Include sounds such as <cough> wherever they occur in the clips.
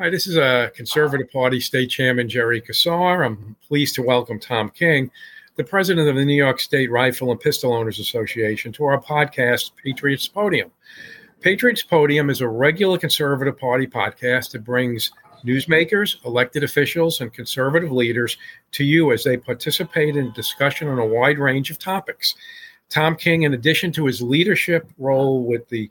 Hi, this is a Conservative Party State Chairman Jerry Kassar. I'm pleased to welcome Tom King, the president of the New York State Rifle and Pistol Owners Association, to our podcast, Patriots Podium. Patriots Podium is a regular Conservative Party podcast that brings newsmakers, elected officials, and conservative leaders to you as they participate in discussion on a wide range of topics. Tom King, in addition to his leadership role with the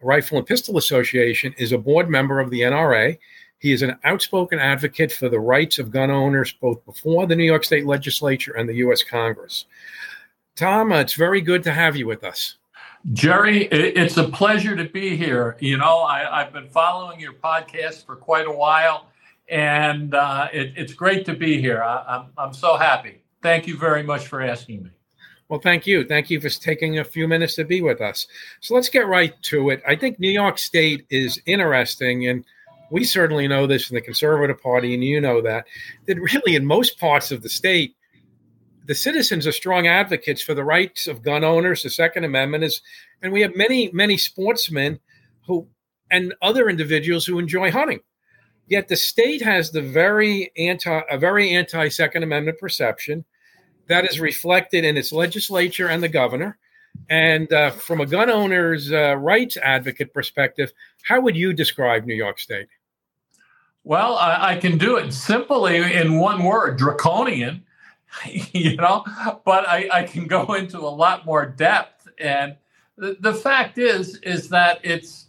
Rifle and Pistol Association, is a board member of the NRA he is an outspoken advocate for the rights of gun owners both before the New York State Legislature and the U.S. Congress. Tom, it's very good to have you with us. Jerry, it's a pleasure to be here. You know, I, have been following your podcast for quite a while, and uh, it, it's great to be here. I, I'm, I'm so happy. Thank you very much for asking me. Well, thank you. Thank you for taking a few minutes to be with us. So let's get right to it. I think New York State is interesting and we certainly know this in the Conservative Party, and you know that, that really in most parts of the state, the citizens are strong advocates for the rights of gun owners. The Second Amendment is, and we have many, many sportsmen who and other individuals who enjoy hunting. Yet the state has the very anti, a very anti Second Amendment perception that is reflected in its legislature and the governor. And uh, from a gun owner's uh, rights advocate perspective, how would you describe New York State? Well, I, I, can do it simply in one word draconian, <laughs> you know, but I, I, can go into a lot more depth. And the, the fact is, is that it's,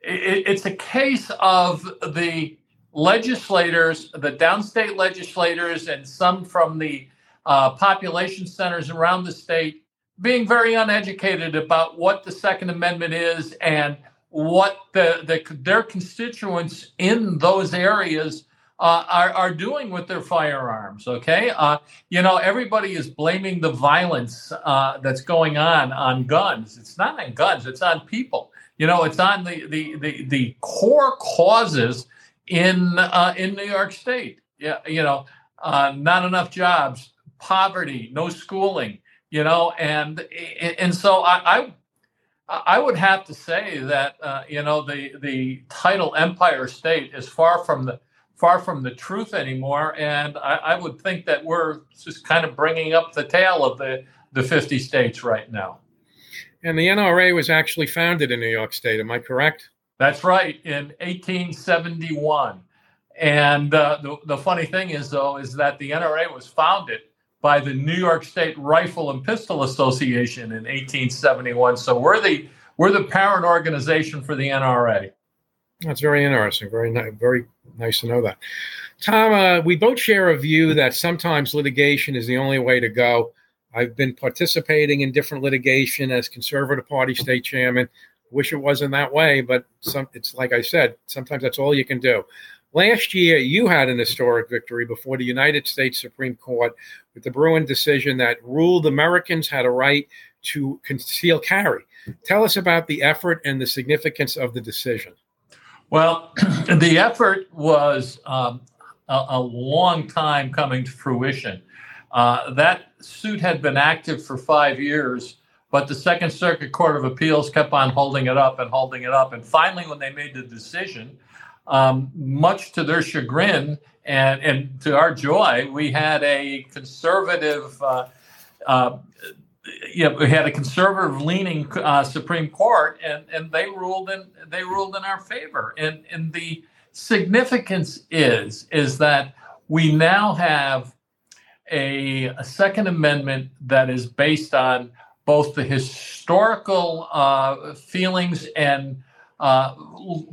it, it's a case of the legislators, the downstate legislators, and some from the uh, population centers around the state being very uneducated about what the Second Amendment is and what the, the their constituents in those areas uh, are, are doing with their firearms. Okay, uh, you know everybody is blaming the violence uh, that's going on on guns. It's not on guns; it's on people. You know, it's on the the the, the core causes in uh, in New York State. Yeah, you know, uh, not enough jobs, poverty, no schooling. You know, and and so I, I I would have to say that uh, you know the the title Empire State is far from the far from the truth anymore, and I, I, would think that we're just kind of bringing up the tail of the the 50 states right now. And the NRA was actually founded in New York State. Am I correct? That's right, in 1871. And uh, the the funny thing is though is that the NRA was founded by the New York State Rifle and Pistol Association in 1871. So we're the we're the parent organization for the NRA. That's very interesting. Very very nice to know that. Tom, uh, we both share a view that sometimes litigation is the only way to go. I've been participating in different litigation as Conservative Party state chairman. Wish it wasn't that way, but some, it's like I said, sometimes that's all you can do. Last year, you had an historic victory before the United States Supreme Court with the Bruen decision that ruled Americans had a right to conceal carry. Tell us about the effort and the significance of the decision. Well, <clears throat> the effort was um, a, a, long time coming to fruition. Uh, that suit had been active for five years, but the Second Circuit Court of Appeals kept on holding it up and holding it up. And finally, when they made the decision, um, much to their chagrin and, and to our joy, we had a conservative, uh, uh, you know, we had a conservative leaning uh, Supreme Court, and, and they ruled in they ruled in our favor. And and the significance is is that we now have a, a Second Amendment that is based on both the historical uh, feelings and uh,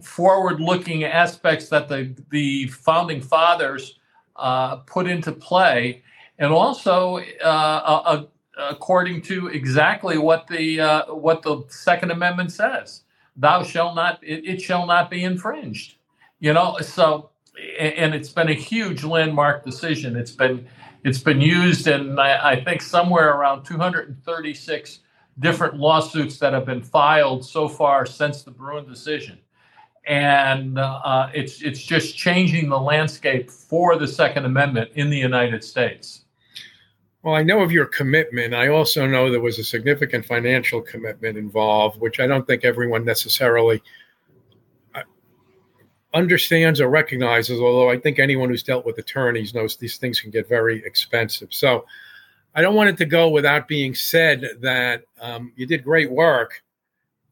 forward-looking aspects that the the founding fathers uh, put into play, and also uh, according to exactly what the uh, what the Second Amendment says. Thou shall not it, it, shall not be infringed. You know, so and it's been a huge landmark decision. It's been it's been used in I, I think somewhere around 236 different lawsuits that have been filed so far since the Bruen decision. And uh, it's, it's just changing the landscape for the Second Amendment in the United States. Well, I know of your commitment. I also know there was a significant financial commitment involved, which I don't think everyone necessarily uh, understands or recognizes, although I think anyone who's dealt with attorneys knows these things can get very expensive. So I don't want it to go without being said that um, you did great work.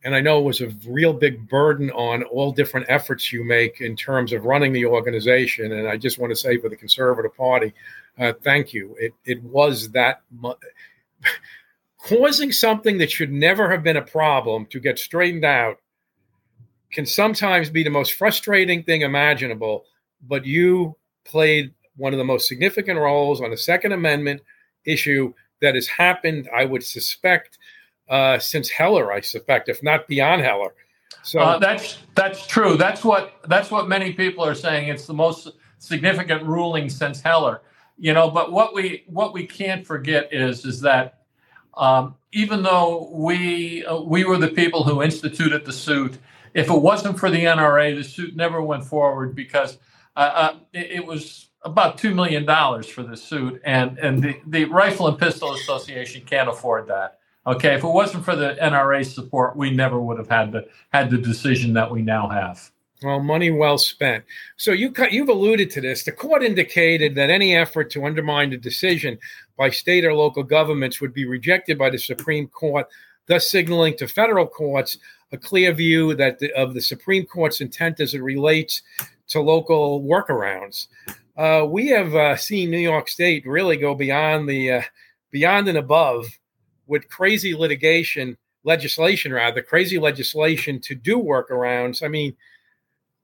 And I know it was a real big burden on all different efforts you make in terms of running the organization. And I just want to say for the Conservative Party, uh, thank you. It, it was that mu- <laughs> causing something that should never have been a problem to get straightened out can sometimes be the most frustrating thing imaginable, but you played one of the most significant roles on the Second Amendment issue that has happened, I would suspect, uh, since Heller, I suspect, if not beyond Heller. So uh, that's that's true. That's what that's what many people are saying. It's the most significant ruling since Heller. You know, but what we what we can't forget is is that um, even though we uh, we were the people who instituted the suit if it wasn't for the NRA, the suit never went forward because uh, uh, it, it, was about two million dollars for the suit, and and the, the Rifle and Pistol Association can't afford that. Okay, if it wasn't for the NRA support, we never would have had the had the decision that we now have. Well, money well spent. So you you've alluded to this. The court indicated that any effort to undermine the decision by state or local governments would be rejected by the Supreme Court, thus signaling to federal courts a clear view that the, of the Supreme Court's intent as it relates to local workarounds. Uh, we have uh, seen New York State really go beyond the uh, beyond and above with crazy litigation legislation, rather crazy legislation to do workarounds. I mean,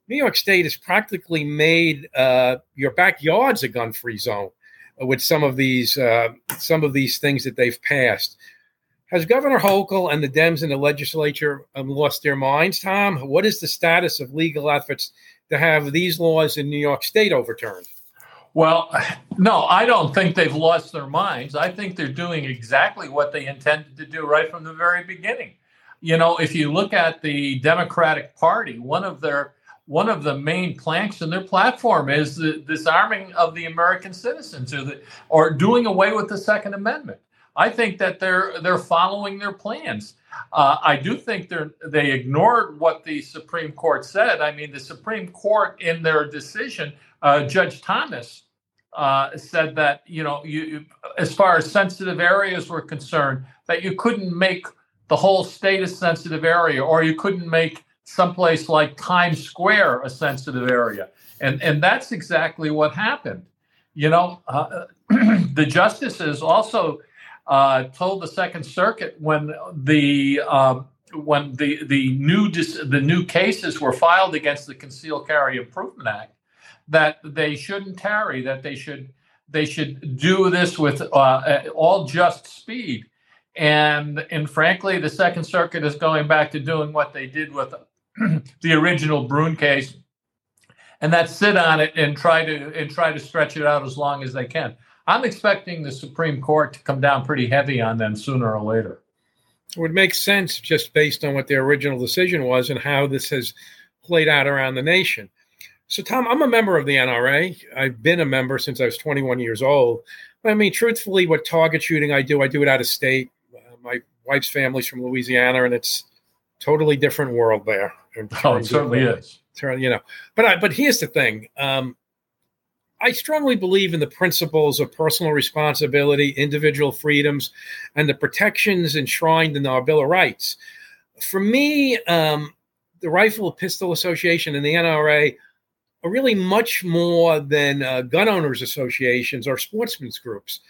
New York State has practically made uh, your backyards a gun-free zone with some of these uh, some of these things that they've passed. Has Governor Hochul and the Dems in the legislature um, lost their minds, Tom? What is the status of legal efforts to have these laws in New York State overturned? Well, no, I don't think they've lost their minds. I think they're doing exactly what they intended to do right from the very beginning. You know, if you look at the Democratic Party, one of their one of the main planks in their platform is the disarming of the American citizens or, the, or doing away with the Second Amendment. I think that they're they're following their plans. Uh, I do think they they ignored what the Supreme Court said. I mean, the Supreme Court in their decision, uh, Judge Thomas uh, said that you know you as far as sensitive areas were concerned, that you couldn't make the whole state a sensitive area, or you couldn't make someplace like Times Square a sensitive area, and and that's exactly what happened. You know, uh, <clears throat> the justices also uh, told the Second Circuit when the um, when the the new dis- the new cases were filed against the Concealed Carry Improvement Act that they shouldn't tarry, that they should they should do this with uh, all just speed. And and frankly, the Second Circuit is going back to doing what they did with <clears throat> the original Bruen case, and that sit on it and try to and try to stretch it out as long as they can. I'm expecting the Supreme Court to come down pretty heavy on them sooner or later. It would make sense just based on what their original decision was and how this has played out around the nation. So, Tom, I'm a member of the NRA. I've been a member since I was 21 years old. I mean, truthfully, what target shooting I do, I do it out of state. Uh, my wife's family's from Louisiana, and it's totally different world there. <laughs> Oh, it certainly of, is. You know, but I, but here's the thing. Um, I strongly believe in the principles of personal responsibility, individual freedoms, and the protections enshrined in our Bill of Rights. For me, um, the Rifle Pistol Association and the NRA are really much more than uh, gun owners associations or sportsmen's groups.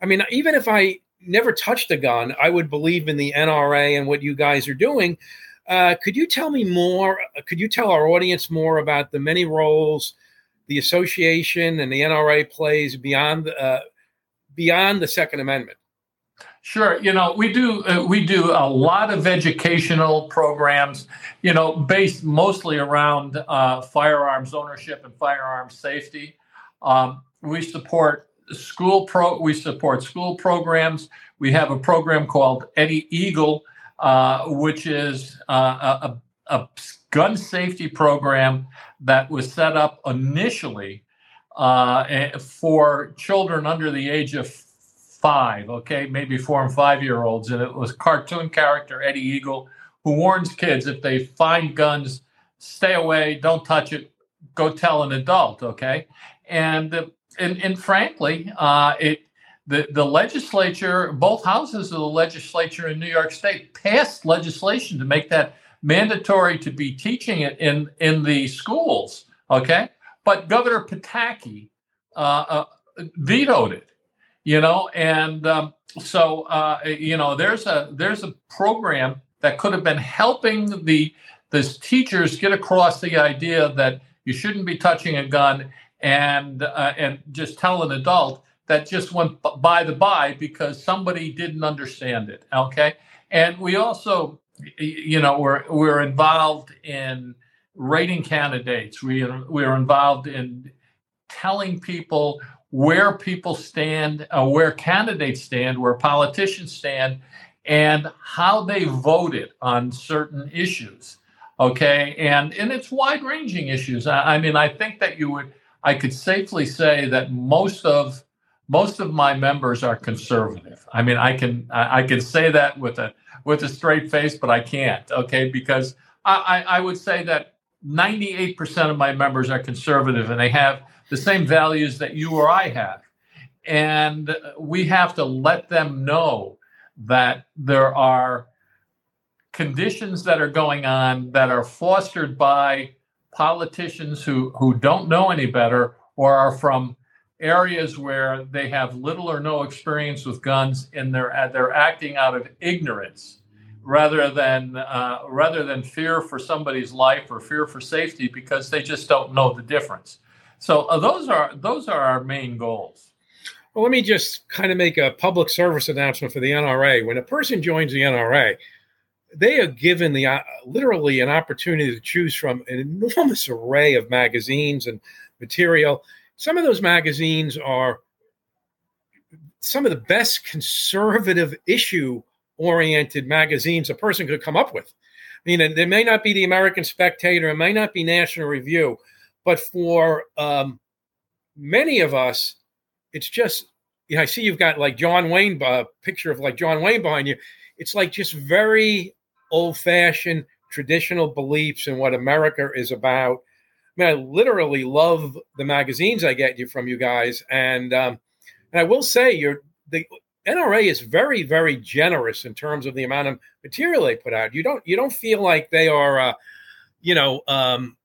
I mean, even if I never touched a gun, I would believe in the NRA and what you guys are doing. Uh, could you tell me more? Could you tell our audience more about the many roles the association and the NRA plays beyond uh, beyond the Second Amendment? Sure. You know, we do uh, we do a lot of educational programs. You know, based mostly around uh, firearms ownership and firearms safety. Um, we support school pro. We support school programs. We have a program called Eddie Eagle, uh, which is uh, a, a gun safety program that was set up initially uh, eh, for children under the age of five, okay, maybe four and five year olds. And it was cartoon character Eddie Eagle who warns kids if they find guns, stay away, don't touch it, go tell an adult. Okay, and and and frankly, uh, it the the legislature, both houses of the legislature in New York State passed legislation to make that mandatory to be teaching it in in the schools. Okay, but Governor Pataki uh, uh, vetoed it. You know, and um, so uh, you know, there's a there's a program that could have been helping the the teachers get across the idea that you shouldn't be touching a gun and uh, and just tell an adult that just went by the by because somebody didn't understand it. Okay, and we also, you know, we're we're involved in rating candidates. We we're involved in telling people where people stand, uh, where candidates stand, where politicians stand, and how they voted on certain issues. Okay, and and it's wide ranging issues. I, I mean, I think that you would, I could safely say that most of most of my members are conservative. I mean, I can I can say that with a with a straight face, but I can't. Okay, because I, I would say that 98% of my members are conservative and they have the same values that you or I have. And we have to let them know that there are conditions that are going on that are fostered by politicians who, who don't know any better or are from areas where they have little or no experience with guns and they're they're acting out of ignorance rather than uh, rather than fear for somebody's life or fear for safety because they just don't know the difference. So uh, those are those are our main goals. Well, let me just kind of make a public service announcement for the NRA. When a person joins the NRA, they are given the uh, literally an opportunity to choose from an enormous array of magazines and material. Some of those magazines are some of the best conservative issue oriented magazines a person could come up with. I mean, there may not be the American Spectator, it may not be National Review, but for um, many of us, it's just, you know, I see you've got like John Wayne, a uh, picture of like John Wayne behind you. It's like just very old fashioned traditional beliefs and what America is about. I mean, I literally love the magazines I get you from you guys, and um, and I will say you're the NRA is very very generous in terms of the amount of material they put out. You don't you don't feel like they are, uh, you know, um,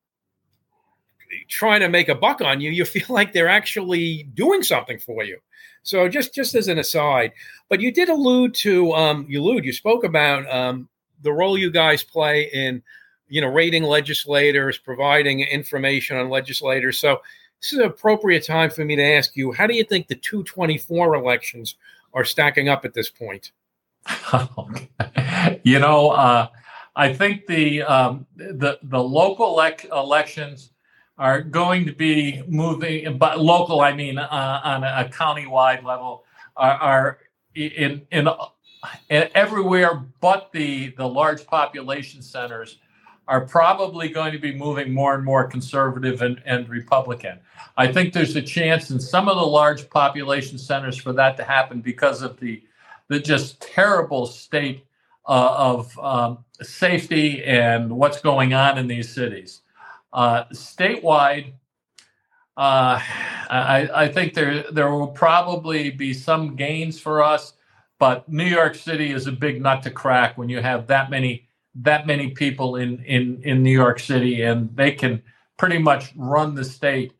trying to make a buck on you, you feel <laughs> like they're actually doing something for you. So just just as an aside, but you did allude to um, you allude you spoke about um, the role you guys play in you know rating legislators, providing information on legislators. So this is an appropriate time for me to ask you: How do you think the 224 elections are stacking up at this point? <laughs> you know, uh, I think the um, the the local elec- elections are going to be moving, but local, I mean, uh, on a, county-wide level, are, are in, in everywhere but the the large population centers are probably going to be moving more and more conservative and, and Republican. I think there's a chance in some of the large population centers for that to happen because of the the just terrible state uh, of um, safety and what's going on in these cities. Uh, statewide, uh, I, I, think there there will probably be some gains for us, but New York City is a big nut to crack when you have that many that many people in in in New York City, and they can pretty much run the state.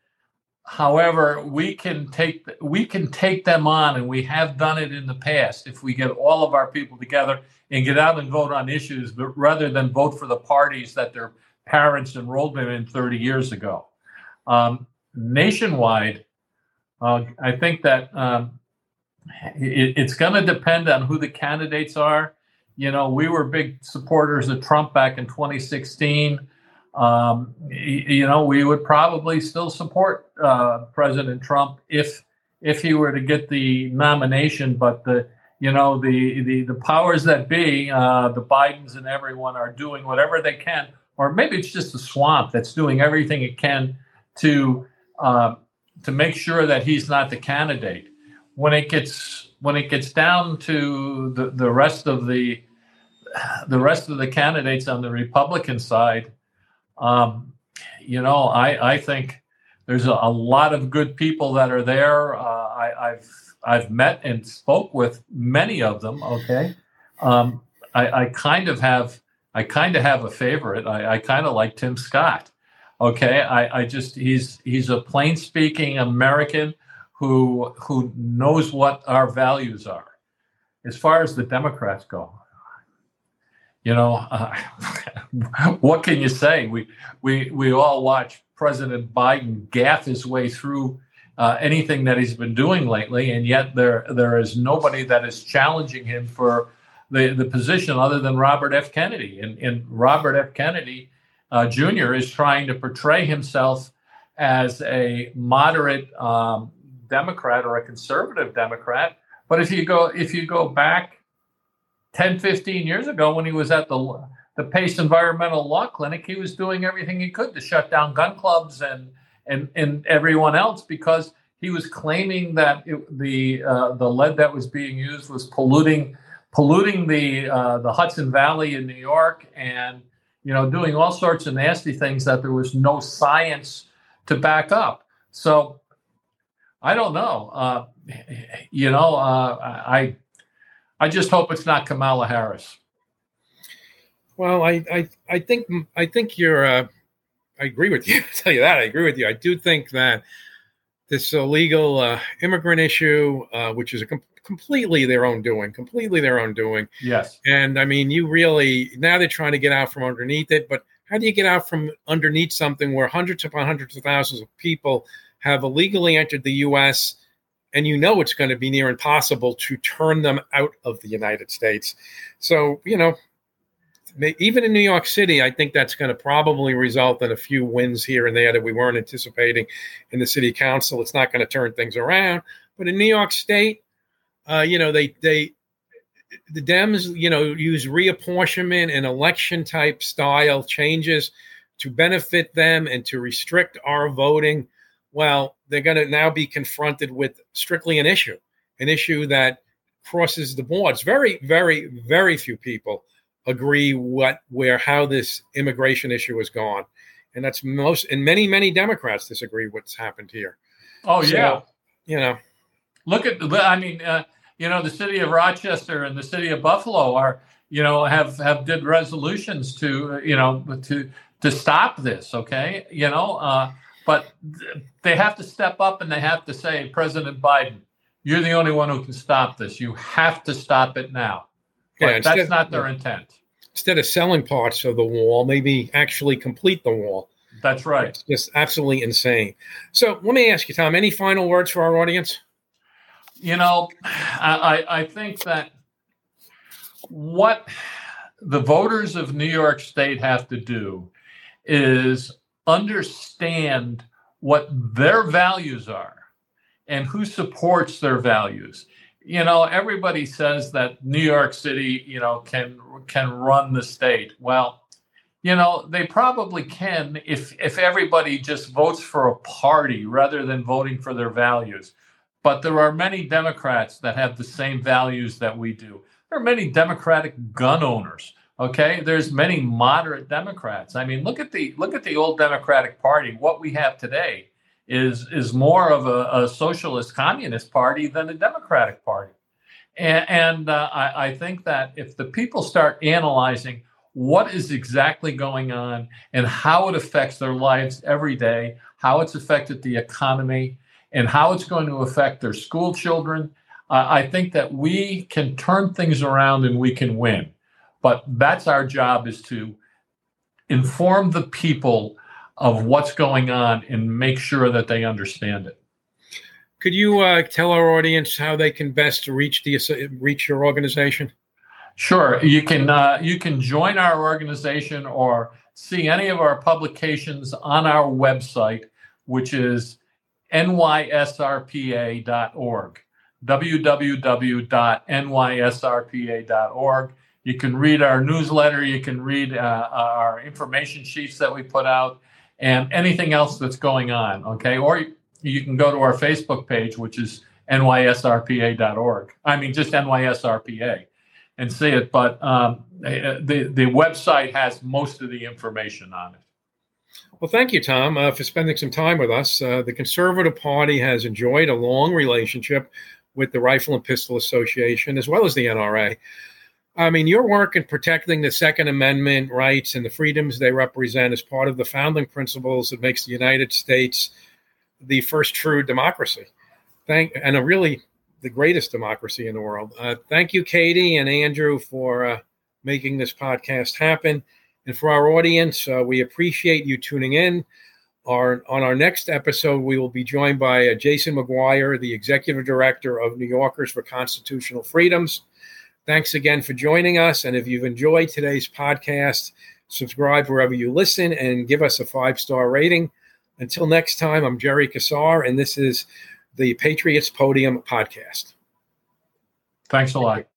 However, we can take we can take them on, and we have done it in the past. If we get all of our people together and get out and vote on issues, but rather than vote for the parties that they're parents enrolled them in 30 years ago. Um, nationwide, uh, I think that um, it, it's going to depend on who the candidates are. You know, we were big supporters of Trump back in 2016. Um, you know, we would probably still support uh, President Trump if if he were to get the nomination. But the you know the the the powers that be, uh, the Bidens and everyone are doing whatever they can or maybe it's just the swamp that's doing everything it can to uh, to make sure that he's not the candidate. When it gets when it gets down to the, the rest of the the rest of the candidates on the Republican side, um, you know, I, I think there's a, a, lot of good people that are there. Uh, I, have I've met and spoke with many of them. Okay, um, I, I, kind of have I kind of have a favorite. I, I kind of like Tim Scott. Okay, I, I just he's he's a plain speaking American who who knows what our values are. As far as the Democrats go, you know, uh, <laughs> what can you say? We we we all watch President Biden gaff his way through uh, anything that he's been doing lately, and yet there there is nobody that is challenging him for the, the position other than Robert F. Kennedy. And, and Robert F. Kennedy uh, Jr. is trying to portray himself as a moderate um, Democrat or a conservative Democrat. But if you go if you go back 10, 15 years ago when he was at the the Pace Environmental Law Clinic, he was doing everything he could to shut down gun clubs and and and everyone else because he was claiming that it, the uh, the lead that was being used was polluting polluting the uh, the Hudson Valley in New York and you know doing all sorts of nasty things that there was no science to back up. So I don't know. Uh, you know, uh, I I just hope it's not Kamala Harris. Well, I I, I think I think you're. Uh, I agree with <laughs> you. I tell you that I agree with you. I do think that this illegal uh, immigrant issue, uh, which is a com- completely their own doing, completely their own doing. Yes. And I mean, you really now they're trying to get out from underneath it, but how do you get out from underneath something where hundreds upon hundreds of thousands of people have illegally entered the U.S. and you know it's going to be near impossible to turn them out of the United States? So you know, even in New York City, I think that's going to probably result in a few wins here and there that we weren't anticipating in the city council. It's not going to turn things around, but in New York State, uh, you know, they they the Dems, you know, use reapportionment and election type style changes to benefit them and to restrict our voting. Well, they're going to now be confronted with strictly an issue, an issue that crosses the boards. Very, very, very few people agree what, where, how this immigration issue has gone, and that's most. And many, many Democrats disagree what's happened here. Oh so, yeah, you know, look at. I mean, uh, you know, the city of Rochester and the city of Buffalo are, you know, have have did resolutions to, you know, to to stop this. Okay, you know, uh, but they have to step up and they have to say, President Biden, you're the only one who can stop this. You have to stop it now. But yeah, that's not their intent. Instead of selling parts of the wall, maybe actually complete the wall. That's right. It's just absolutely insane. So let me ask you, Tom, any final words for our audience? You know, I, I think that what the voters of New York State have to do is understand what their values are and who supports their values. You know, everybody says that New York City, you know, can can run the state. Well, you know, they probably can if if everybody just votes for a party rather than voting for their values. But there are many Democrats that have the same values that we do. There are many Democratic gun owners. Okay, there's many moderate Democrats. I mean, look at the look at the old Democratic Party. What we have today is is more of a, a socialist communist party than a Democratic Party. And, and uh, I, I think that if the people start analyzing what is exactly going on and how it affects their lives every day, how it's affected the economy, and how it's going to affect their school children. Uh, I think that we can turn things around and we can win. But that's our job is to inform the people of what's going on and make sure that they understand it. Could you uh, tell our audience how they can best reach the reach your organization? Sure, you can uh, you can join our organization or see any of our publications on our website, which is nysrpa.org, www.nysrpa.org. You can read our newsletter, you can read uh, our information sheets that we put out, and anything else that's going on, okay? Or you can go to our Facebook page, which is nysrpa.org. I mean, just nysrpa and see it. But um, the, the website has most of the information on it. Well, thank you, Tom, uh, for spending some time with us. Uh, the Conservative Party has enjoyed a long relationship with the Rifle and Pistol Association as well as the NRA. I mean, your work in protecting the Second Amendment rights and the freedoms they represent is part of the founding principles that makes the United States the first true democracy. Thank and a really the greatest democracy in the world. Uh, thank you, Katie and Andrew, for uh, making this podcast happen. And for our audience, uh, we appreciate you tuning in. Our, on our next episode, we will be joined by uh, Jason McGuire, the Executive Director of New Yorkers for Constitutional Freedoms. Thanks again for joining us. And if you've enjoyed today's podcast, subscribe wherever you listen and give us a five star rating. Until next time, I'm Jerry Kassar, and this is the Patriots Podium podcast. Thanks a lot.